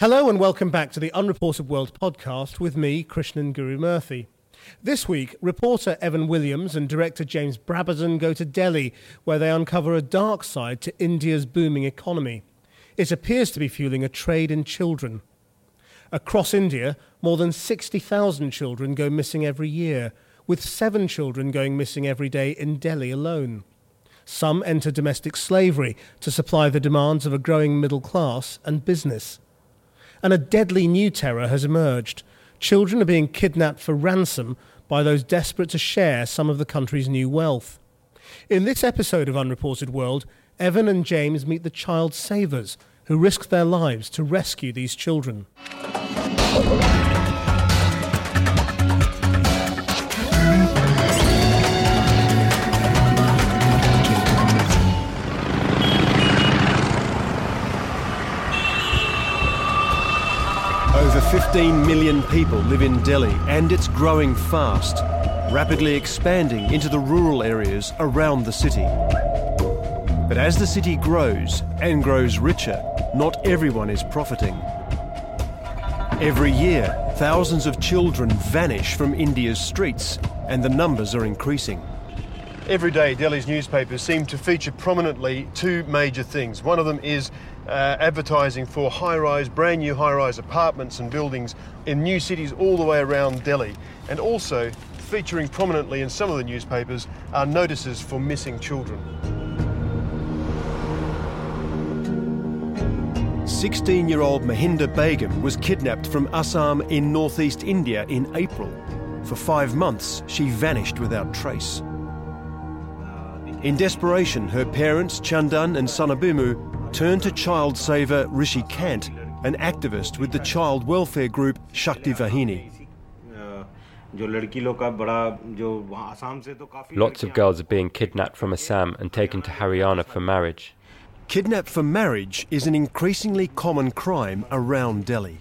Hello and welcome back to the Unreported World podcast with me, Krishnan Guru Murthy. This week, reporter Evan Williams and director James Brabazon go to Delhi, where they uncover a dark side to India's booming economy. It appears to be fueling a trade in children. Across India, more than 60,000 children go missing every year, with seven children going missing every day in Delhi alone. Some enter domestic slavery to supply the demands of a growing middle class and business and a deadly new terror has emerged. Children are being kidnapped for ransom by those desperate to share some of the country's new wealth. In this episode of Unreported World, Evan and James meet the child savers who risk their lives to rescue these children. 15 million people live in Delhi and it's growing fast, rapidly expanding into the rural areas around the city. But as the city grows and grows richer, not everyone is profiting. Every year, thousands of children vanish from India's streets and the numbers are increasing. Every day, Delhi's newspapers seem to feature prominently two major things. One of them is uh, advertising for high rise, brand new high rise apartments and buildings in new cities all the way around Delhi. And also, featuring prominently in some of the newspapers, are notices for missing children. 16 year old Mahinda Begum was kidnapped from Assam in northeast India in April. For five months, she vanished without trace. In desperation, her parents, Chandan and Sanabimu, turned to child saver Rishi Kant, an activist with the child welfare group Shakti Vahini. Lots of girls are being kidnapped from Assam and taken to Haryana for marriage. Kidnap for marriage is an increasingly common crime around Delhi.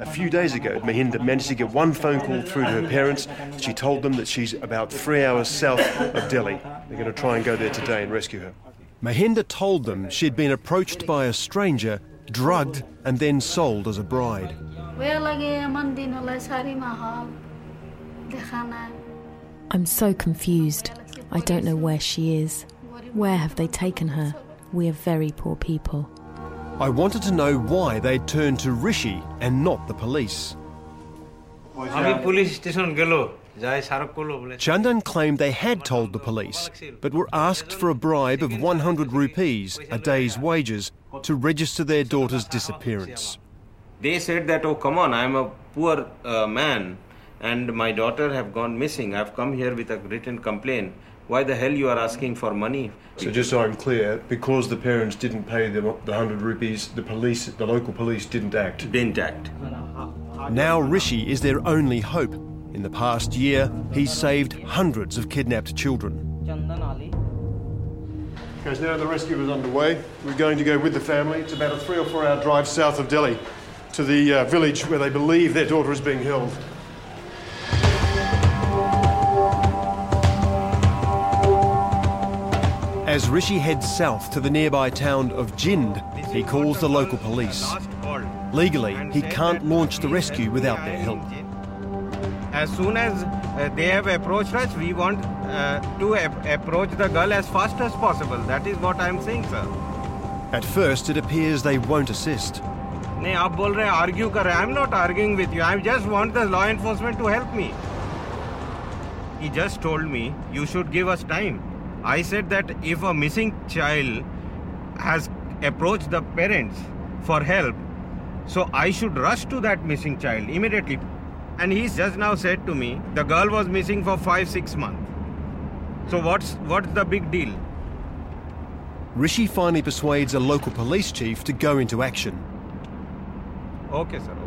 A few days ago, Mahinda managed to get one phone call through to her parents. She told them that she's about three hours south of Delhi. They're going to try and go there today and rescue her. Mahinda told them she'd been approached by a stranger, drugged, and then sold as a bride. I'm so confused. I don't know where she is. Where have they taken her? We are very poor people. I wanted to know why they'd turned to Rishi and not the police. Chandan claimed they had told the police, but were asked for a bribe of 100 rupees, a day's wages, to register their daughter's disappearance. They said that, oh, come on, I'm a poor uh, man and my daughter have gone missing. I've come here with a written complaint. Why the hell you are asking for money? So just so I'm clear, because the parents didn't pay the, the 100 rupees, the police, the local police didn't act. Didn't act. Now Rishi is their only hope. In the past year, he's saved hundreds of kidnapped children. Guys, now the rescue is underway. We're going to go with the family. It's about a three or four hour drive south of Delhi to the uh, village where they believe their daughter is being held. As Rishi heads south to the nearby town of Jind, he calls the local police. Legally, he can't launch the rescue without their help. As soon as uh, they have approached us, we want uh, to ap- approach the girl as fast as possible. That is what I'm saying, sir. At first, it appears they won't assist. नहीं आप बोल रहे हैं argue कर रहे हैं I am not arguing with you I just want the law enforcement to help me he just told me you should give us time i said that if a missing child has approached the parents for help so i should rush to that missing child immediately. And he's just now said to me the girl was missing for 5 6 months. So what's what's the big deal? Rishi finally persuades a local police chief to go into action. okay sir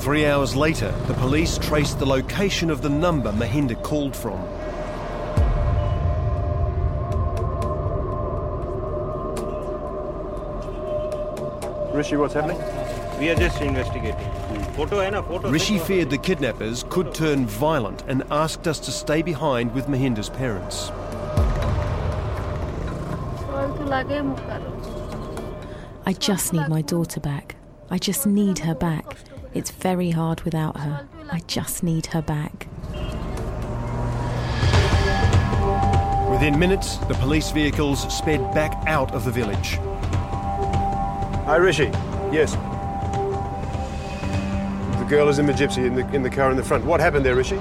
Three hours later, the police traced the location of the number Mahinda called from. Rishi, what's happening? we are just investigating hmm. photo hai na photo Rishi feared the kidnappers could turn violent and asked us to stay behind with Mahinda's parents. I just need my daughter back. I just need her back. It's very hard without her. I just need her back. Within minutes, the police vehicles sped back out of the village. Hi, Rishi. Yes. The girl is in the gypsy in the, in the car in the front. What happened there, Rishi?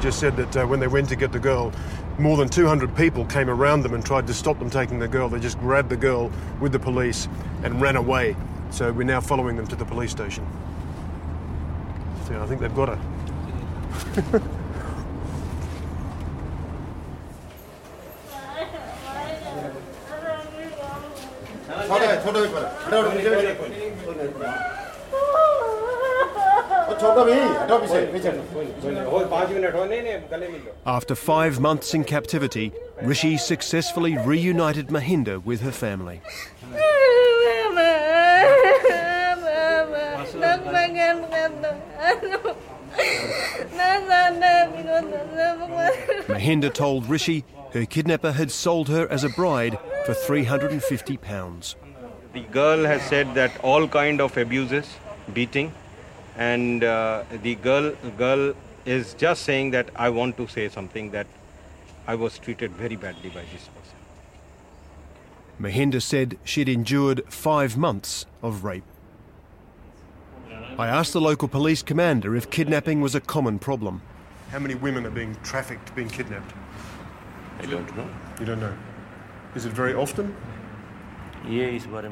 Just said that uh, when they went to get the girl, more than 200 people came around them and tried to stop them taking the girl. They just grabbed the girl with the police and ran away. So we're now following them to the police station. I think they've got her. After five months in captivity, Rishi successfully reunited Mahinda with her family. Mahinda told Rishi her kidnapper had sold her as a bride for £350. The girl has said that all kind of abuses, beating, and uh, the girl girl is just saying that I want to say something that I was treated very badly by this person. Mahinda said she'd endured five months of rape. I asked the local police commander if kidnapping was a common problem. How many women are being trafficked, being kidnapped? I don't know. You don't know. Is it very often?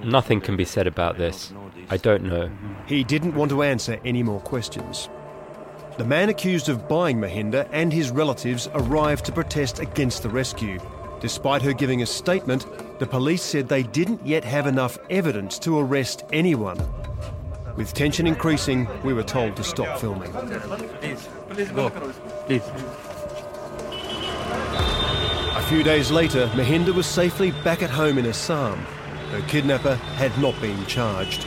Nothing can be said about this. I don't know. He didn't want to answer any more questions. The man accused of buying Mahinda and his relatives arrived to protest against the rescue. Despite her giving a statement, the police said they didn't yet have enough evidence to arrest anyone. With tension increasing, we were told to stop filming. A few days later, Mahinda was safely back at home in Assam. Her kidnapper had not been charged.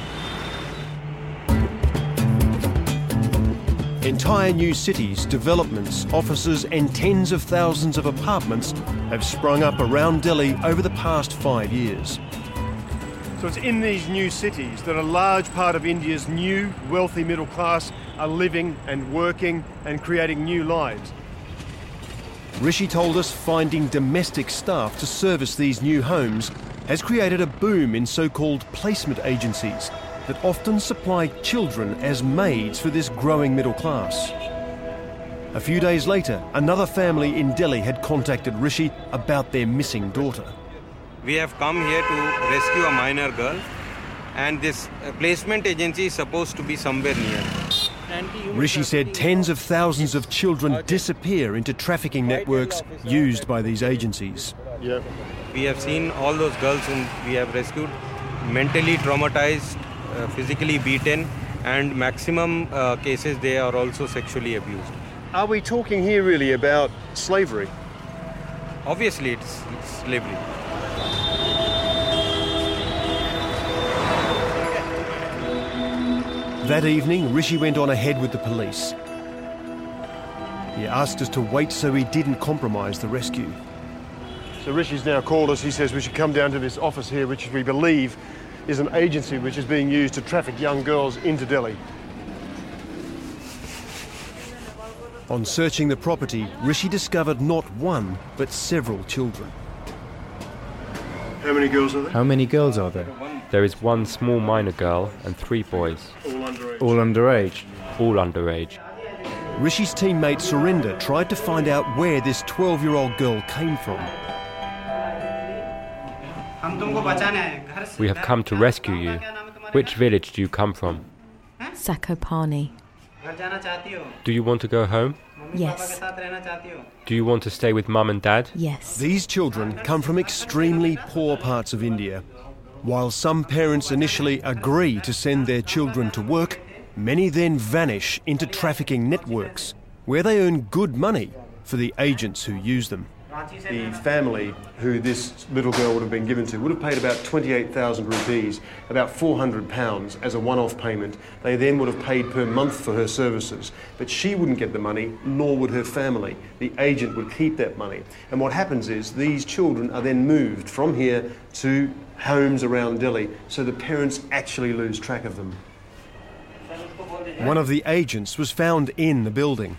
Entire new cities, developments, offices, and tens of thousands of apartments have sprung up around Delhi over the past five years. So it's in these new cities that a large part of India's new wealthy middle class are living and working and creating new lives. Rishi told us finding domestic staff to service these new homes has created a boom in so called placement agencies that often supply children as maids for this growing middle class. A few days later, another family in Delhi had contacted Rishi about their missing daughter. We have come here to rescue a minor girl, and this uh, placement agency is supposed to be somewhere near. Rishi said tens of thousands of children disappear into trafficking networks used by these agencies. Yeah. We have seen all those girls whom we have rescued mentally traumatized, uh, physically beaten, and maximum uh, cases they are also sexually abused. Are we talking here really about slavery? Obviously, it's, it's slavery. That evening, Rishi went on ahead with the police. He asked us to wait so he didn't compromise the rescue. So Rishi's now called us. He says we should come down to this office here, which we believe is an agency which is being used to traffic young girls into Delhi. On searching the property, Rishi discovered not one, but several children. How many girls are there? How many girls are there? There is one small minor girl and three boys, All underage. All underage. all underage. Rishi's teammate Surinder tried to find out where this 12 year old girl came from. We have come to rescue you. Which village do you come from? Sakopani. Do you want to go home? Yes, Do you want to stay with mum and dad? yes. These children come from extremely poor parts of India. While some parents initially agree to send their children to work, many then vanish into trafficking networks, where they earn good money for the agents who use them. The family who this little girl would have been given to would have paid about 28,000 rupees, about 400 pounds as a one-off payment. They then would have paid per month for her services. But she wouldn't get the money, nor would her family. The agent would keep that money. And what happens is these children are then moved from here to homes around Delhi, so the parents actually lose track of them. One of the agents was found in the building.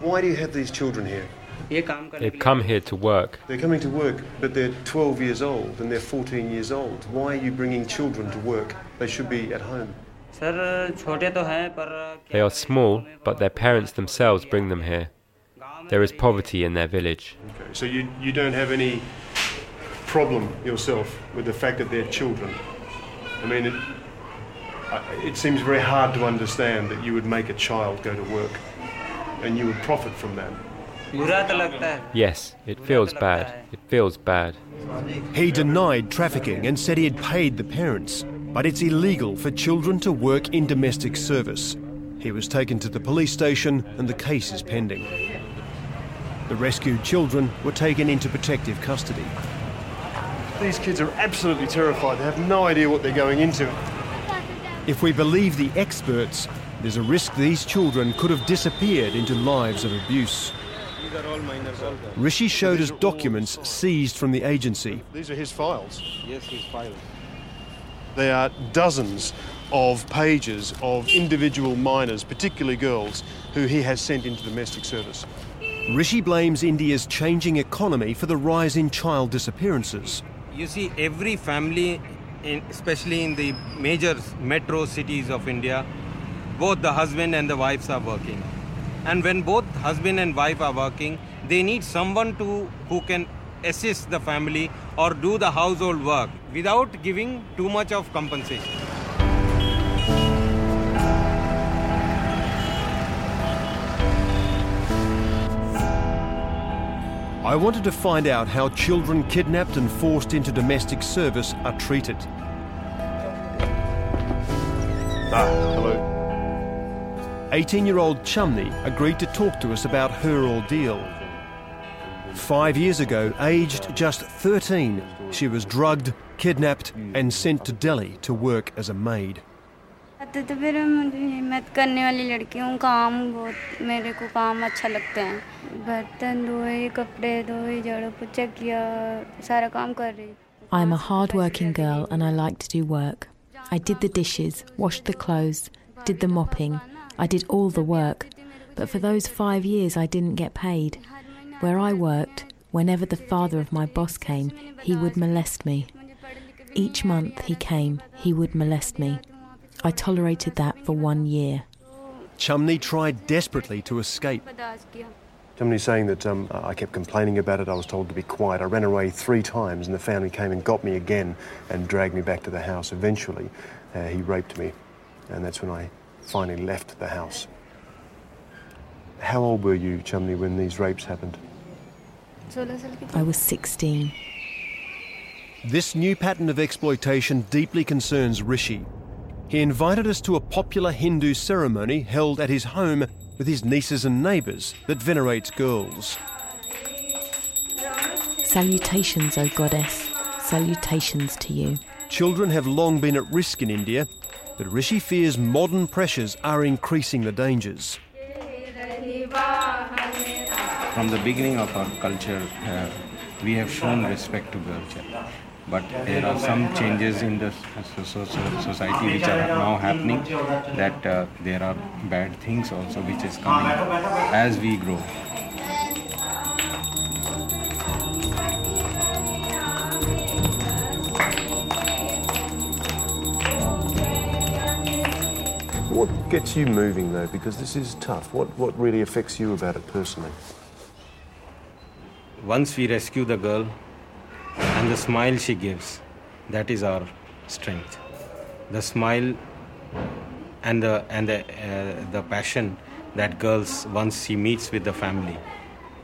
Why do you have these children here? They've come here to work. They're coming to work, but they're 12 years old and they're 14 years old. Why are you bringing children to work? They should be at home. They are small, but their parents themselves bring them here. There is poverty in their village. Okay, so you, you don't have any problem yourself with the fact that they're children? I mean, it, it seems very hard to understand that you would make a child go to work and you would profit from that. Yes, it feels bad. It feels bad. He denied trafficking and said he had paid the parents, but it's illegal for children to work in domestic service. He was taken to the police station and the case is pending. The rescued children were taken into protective custody. These kids are absolutely terrified. They have no idea what they're going into. If we believe the experts, there's a risk these children could have disappeared into lives of abuse. Rishi showed us documents seized from the agency. These are his files. Yes, his files. There are dozens of pages of individual minors, particularly girls, who he has sent into domestic service. Rishi blames India's changing economy for the rise in child disappearances. You see, every family, in, especially in the major metro cities of India, both the husband and the wives are working. And when both husband and wife are working, they need someone to who can assist the family or do the household work without giving too much of compensation. I wanted to find out how children kidnapped and forced into domestic service are treated. Ah, hello. 18 year old Chumney agreed to talk to us about her ordeal. Five years ago, aged just 13, she was drugged, kidnapped, and sent to Delhi to work as a maid. आते तो फिर मुझे हिम्मत करने वाली लड़की हूँ काम बहुत मेरे को काम अच्छा लगता है बर्तन धोए कपड़े धोए झाड़ू पोछा किया सारा काम कर रही I'm a hard-working girl and I like to do work. I did the dishes, washed the clothes, did the mopping. I did all the work, but for those five years I didn't get paid. Where I worked, whenever the father of my boss came, he would molest me. Each month he came, he would molest me. I tolerated that for one year. Chumney tried desperately to escape. Chumney's saying that um, I kept complaining about it, I was told to be quiet. I ran away three times, and the family came and got me again and dragged me back to the house. Eventually, uh, he raped me, and that's when I finally left the house. How old were you, Chumney, when these rapes happened? I was 16. This new pattern of exploitation deeply concerns Rishi. He invited us to a popular Hindu ceremony held at his home with his nieces and neighbours that venerates girls. Salutations, O goddess, salutations to you. Children have long been at risk in India but Rishi fears modern pressures are increasing the dangers. From the beginning of our culture, uh, we have shown respect to girls. But there are some changes in the so- so- so- society which are now happening that uh, there are bad things also which is coming as we grow. Gets you moving, though? Because this is tough. What, what really affects you about it personally? Once we rescue the girl and the smile she gives, that is our strength. The smile and the and the uh, the passion that girls once she meets with the family,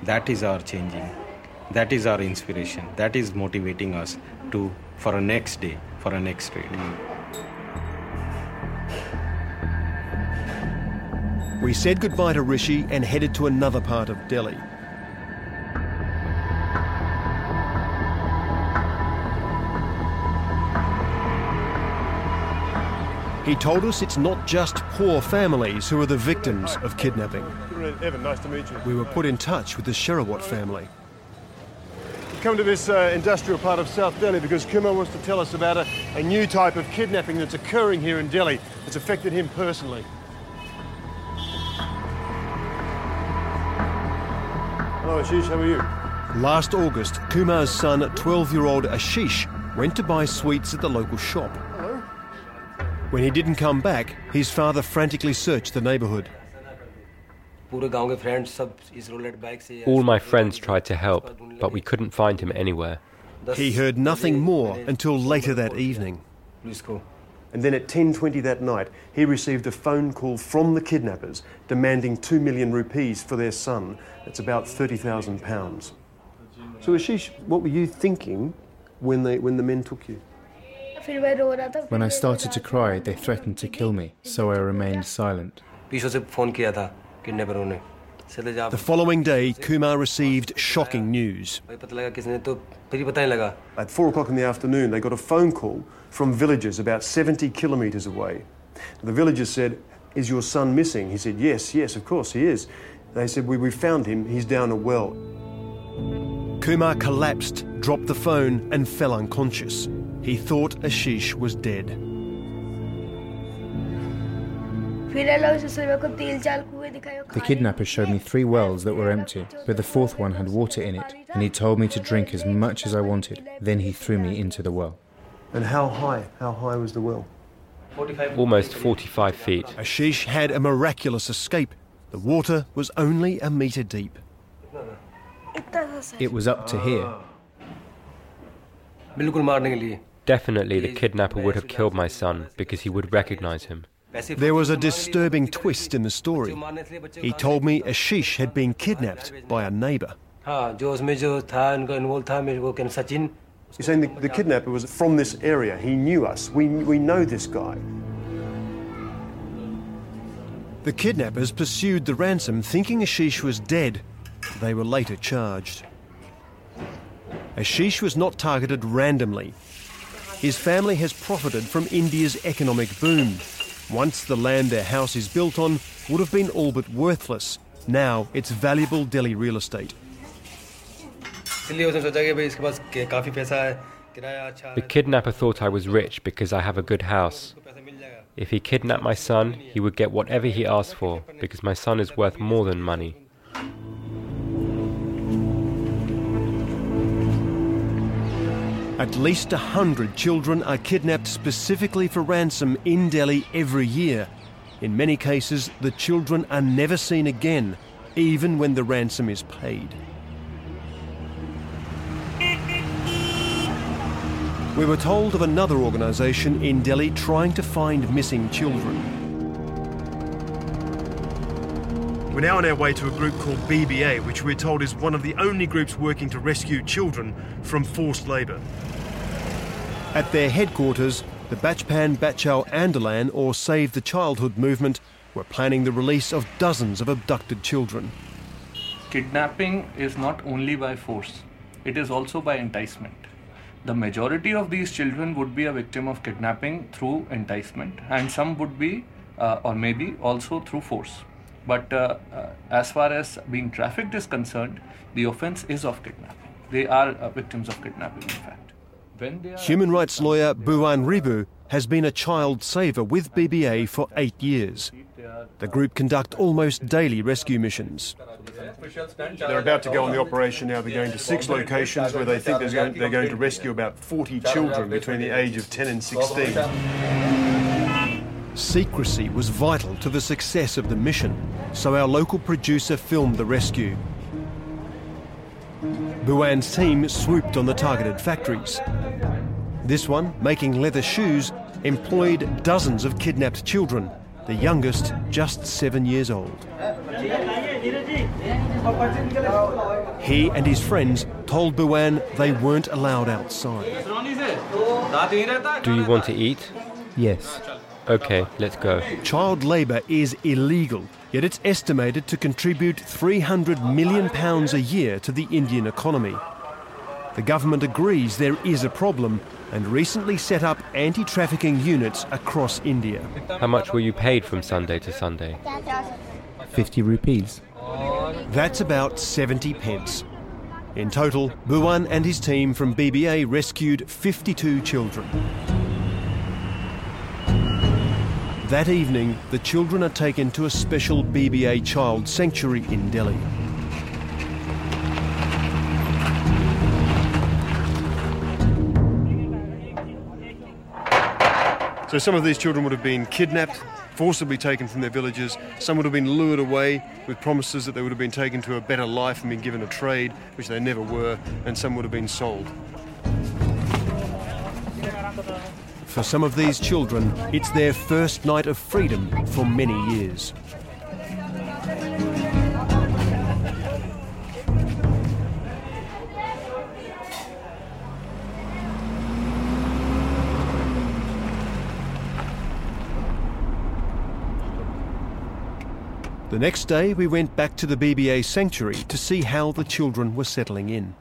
that is our changing. That is our inspiration. That is motivating us to for a next day, for a next trade. We said goodbye to Rishi and headed to another part of Delhi. He told us it's not just poor families who are the victims of kidnapping. Evan, nice to meet you. We were put in touch with the Sherawat family. We've come to this uh, industrial part of South Delhi because Kumar wants to tell us about a, a new type of kidnapping that's occurring here in Delhi It's affected him personally. Hello, Ashish, how are you? Last August, Kumar's son, 12 year old Ashish, went to buy sweets at the local shop. When he didn't come back, his father frantically searched the neighbourhood. All my friends tried to help, but we couldn't find him anywhere. He heard nothing more until later that evening. And then at 10.20 that night, he received a phone call from the kidnappers demanding 2 million rupees for their son. That's about 30,000 pounds. So Ashish, what were you thinking when, they, when the men took you? When I started to cry, they threatened to kill me, so I remained silent. The following day, Kumar received shocking news. At 4 o'clock in the afternoon, they got a phone call from villagers about 70 kilometres away. The villagers said, Is your son missing? He said, Yes, yes, of course he is. They said, We, we found him, he's down a well. Kumar collapsed, dropped the phone, and fell unconscious. He thought Ashish was dead. The kidnapper showed me three wells that were empty, but the fourth one had water in it, and he told me to drink as much as I wanted. Then he threw me into the well. And how high? How high was the well? Almost 45 feet. Ashish had a miraculous escape. The water was only a metre deep. It was up to here. Definitely the kidnapper would have killed my son because he would recognize him. There was a disturbing twist in the story. He told me Ashish had been kidnapped by a neighbour. You're saying the, the kidnapper was from this area. He knew us. We, we know this guy. The kidnappers pursued the ransom thinking Ashish was dead. They were later charged. Ashish was not targeted randomly. His family has profited from India's economic boom. Once the land their house is built on would have been all but worthless. Now it's valuable Delhi real estate. The kidnapper thought I was rich because I have a good house. If he kidnapped my son, he would get whatever he asked for because my son is worth more than money. At least a hundred children are kidnapped specifically for ransom in Delhi every year. In many cases, the children are never seen again, even when the ransom is paid. We were told of another organisation in Delhi trying to find missing children. We're now on our way to a group called BBA, which we're told is one of the only groups working to rescue children from forced labour. At their headquarters, the Bachpan Bachao Andolan or Save the Childhood movement were planning the release of dozens of abducted children. Kidnapping is not only by force, it is also by enticement. The majority of these children would be a victim of kidnapping through enticement, and some would be, uh, or maybe also through force. But uh, uh, as far as being trafficked is concerned, the offense is of kidnapping. They are uh, victims of kidnapping, in fact. Human rights lawyer Bhuwan Ribhu has been a child saver with BBA for eight years. The group conduct almost daily rescue missions. They're about to go on the operation now. They're going to six locations where they think going, they're going to rescue about 40 children between the age of 10 and 16. Secrecy was vital to the success of the mission, so our local producer filmed the rescue. Bhuwan's team swooped on the targeted factories. This one, making leather shoes, employed dozens of kidnapped children, the youngest just seven years old. He and his friends told Buwan they weren't allowed outside. Do you want to eat? Yes. Okay, let's go. Child labour is illegal, yet it's estimated to contribute 300 million pounds a year to the Indian economy. The The government agrees there is a problem and recently set up anti trafficking units across India. How much were you paid from Sunday to Sunday? 50 rupees. That's about 70 pence. In total, Bhuwan and his team from BBA rescued 52 children. That evening, the children are taken to a special BBA child sanctuary in Delhi. So some of these children would have been kidnapped, forcibly taken from their villages. Some would have been lured away with promises that they would have been taken to a better life and been given a trade, which they never were, and some would have been sold. For some of these children, it's their first night of freedom for many years. The next day, we went back to the BBA sanctuary to see how the children were settling in.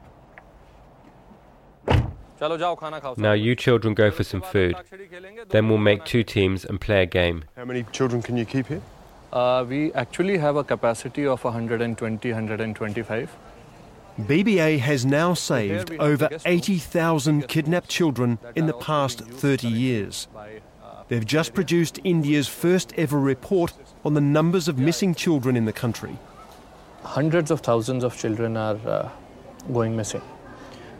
Now you children go for some food. Then we'll make two teams and play a game. How many children can you keep here? Uh, we actually have a capacity of 120, 125. BBA has now saved over 80,000 kidnapped children in the past 30 years. They've just produced India's first ever report on the numbers of missing children in the country. Hundreds of thousands of children are uh, going missing.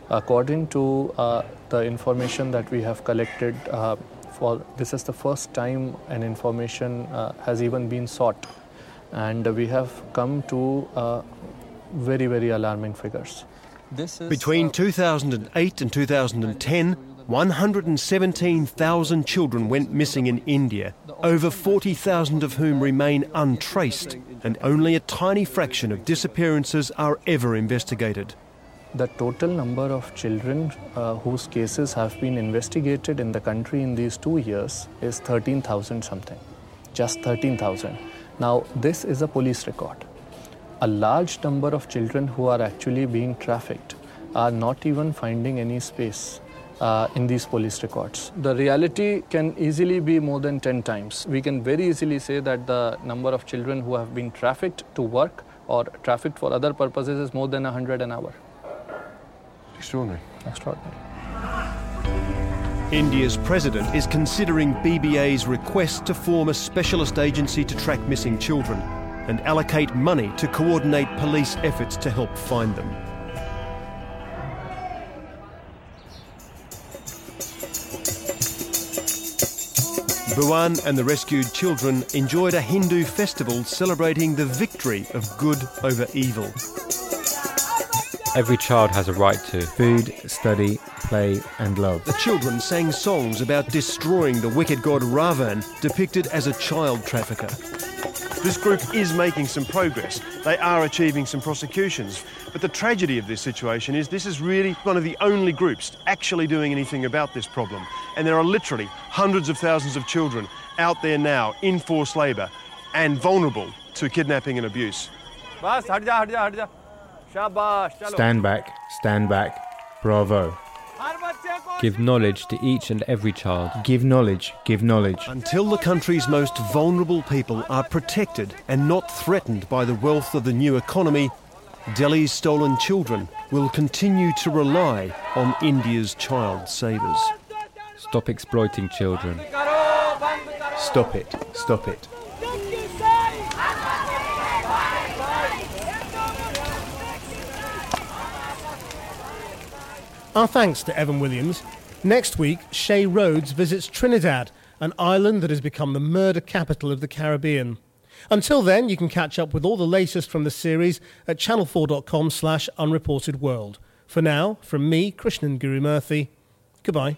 According to uh, the information that we have collected, uh, for this is the first time an information uh, has even been sought, and we have come to uh, very very alarming figures. Between 2008 and 2010, 117,000 children went missing in India, over 40,000 of whom remain untraced, and only a tiny fraction of disappearances are ever investigated. The total number of children uh, whose cases have been investigated in the country in these two years is 13,000 something. Just 13,000. Now, this is a police record. A large number of children who are actually being trafficked are not even finding any space uh, in these police records. The reality can easily be more than 10 times. We can very easily say that the number of children who have been trafficked to work or trafficked for other purposes is more than 100 an hour. Extraordinary. Extraordinary. India's president is considering BBA's request to form a specialist agency to track missing children and allocate money to coordinate police efforts to help find them. Bhuwan and the rescued children enjoyed a Hindu festival celebrating the victory of good over evil. Every child has a right to food, study, play, and love. The children sang songs about destroying the wicked god Ravan, depicted as a child trafficker. This group is making some progress. They are achieving some prosecutions. But the tragedy of this situation is this is really one of the only groups actually doing anything about this problem. And there are literally hundreds of thousands of children out there now in forced labour and vulnerable to kidnapping and abuse. Stand back, stand back. Bravo. give knowledge to each and every child. Give knowledge, give knowledge. Until the country's most vulnerable people are protected and not threatened by the wealth of the new economy, Delhi's stolen children will continue to rely on India's child savers. Stop exploiting children. Stop it, stop it. Our thanks to Evan Williams. Next week, Seyi Rhodes visits Trinidad, an island that has become the murder capital of the Caribbean. Until then, you can catch up with all the latest from the series at channel4.com slash unreported world. For now, from me, Krishnan Guru Murthy, goodbye.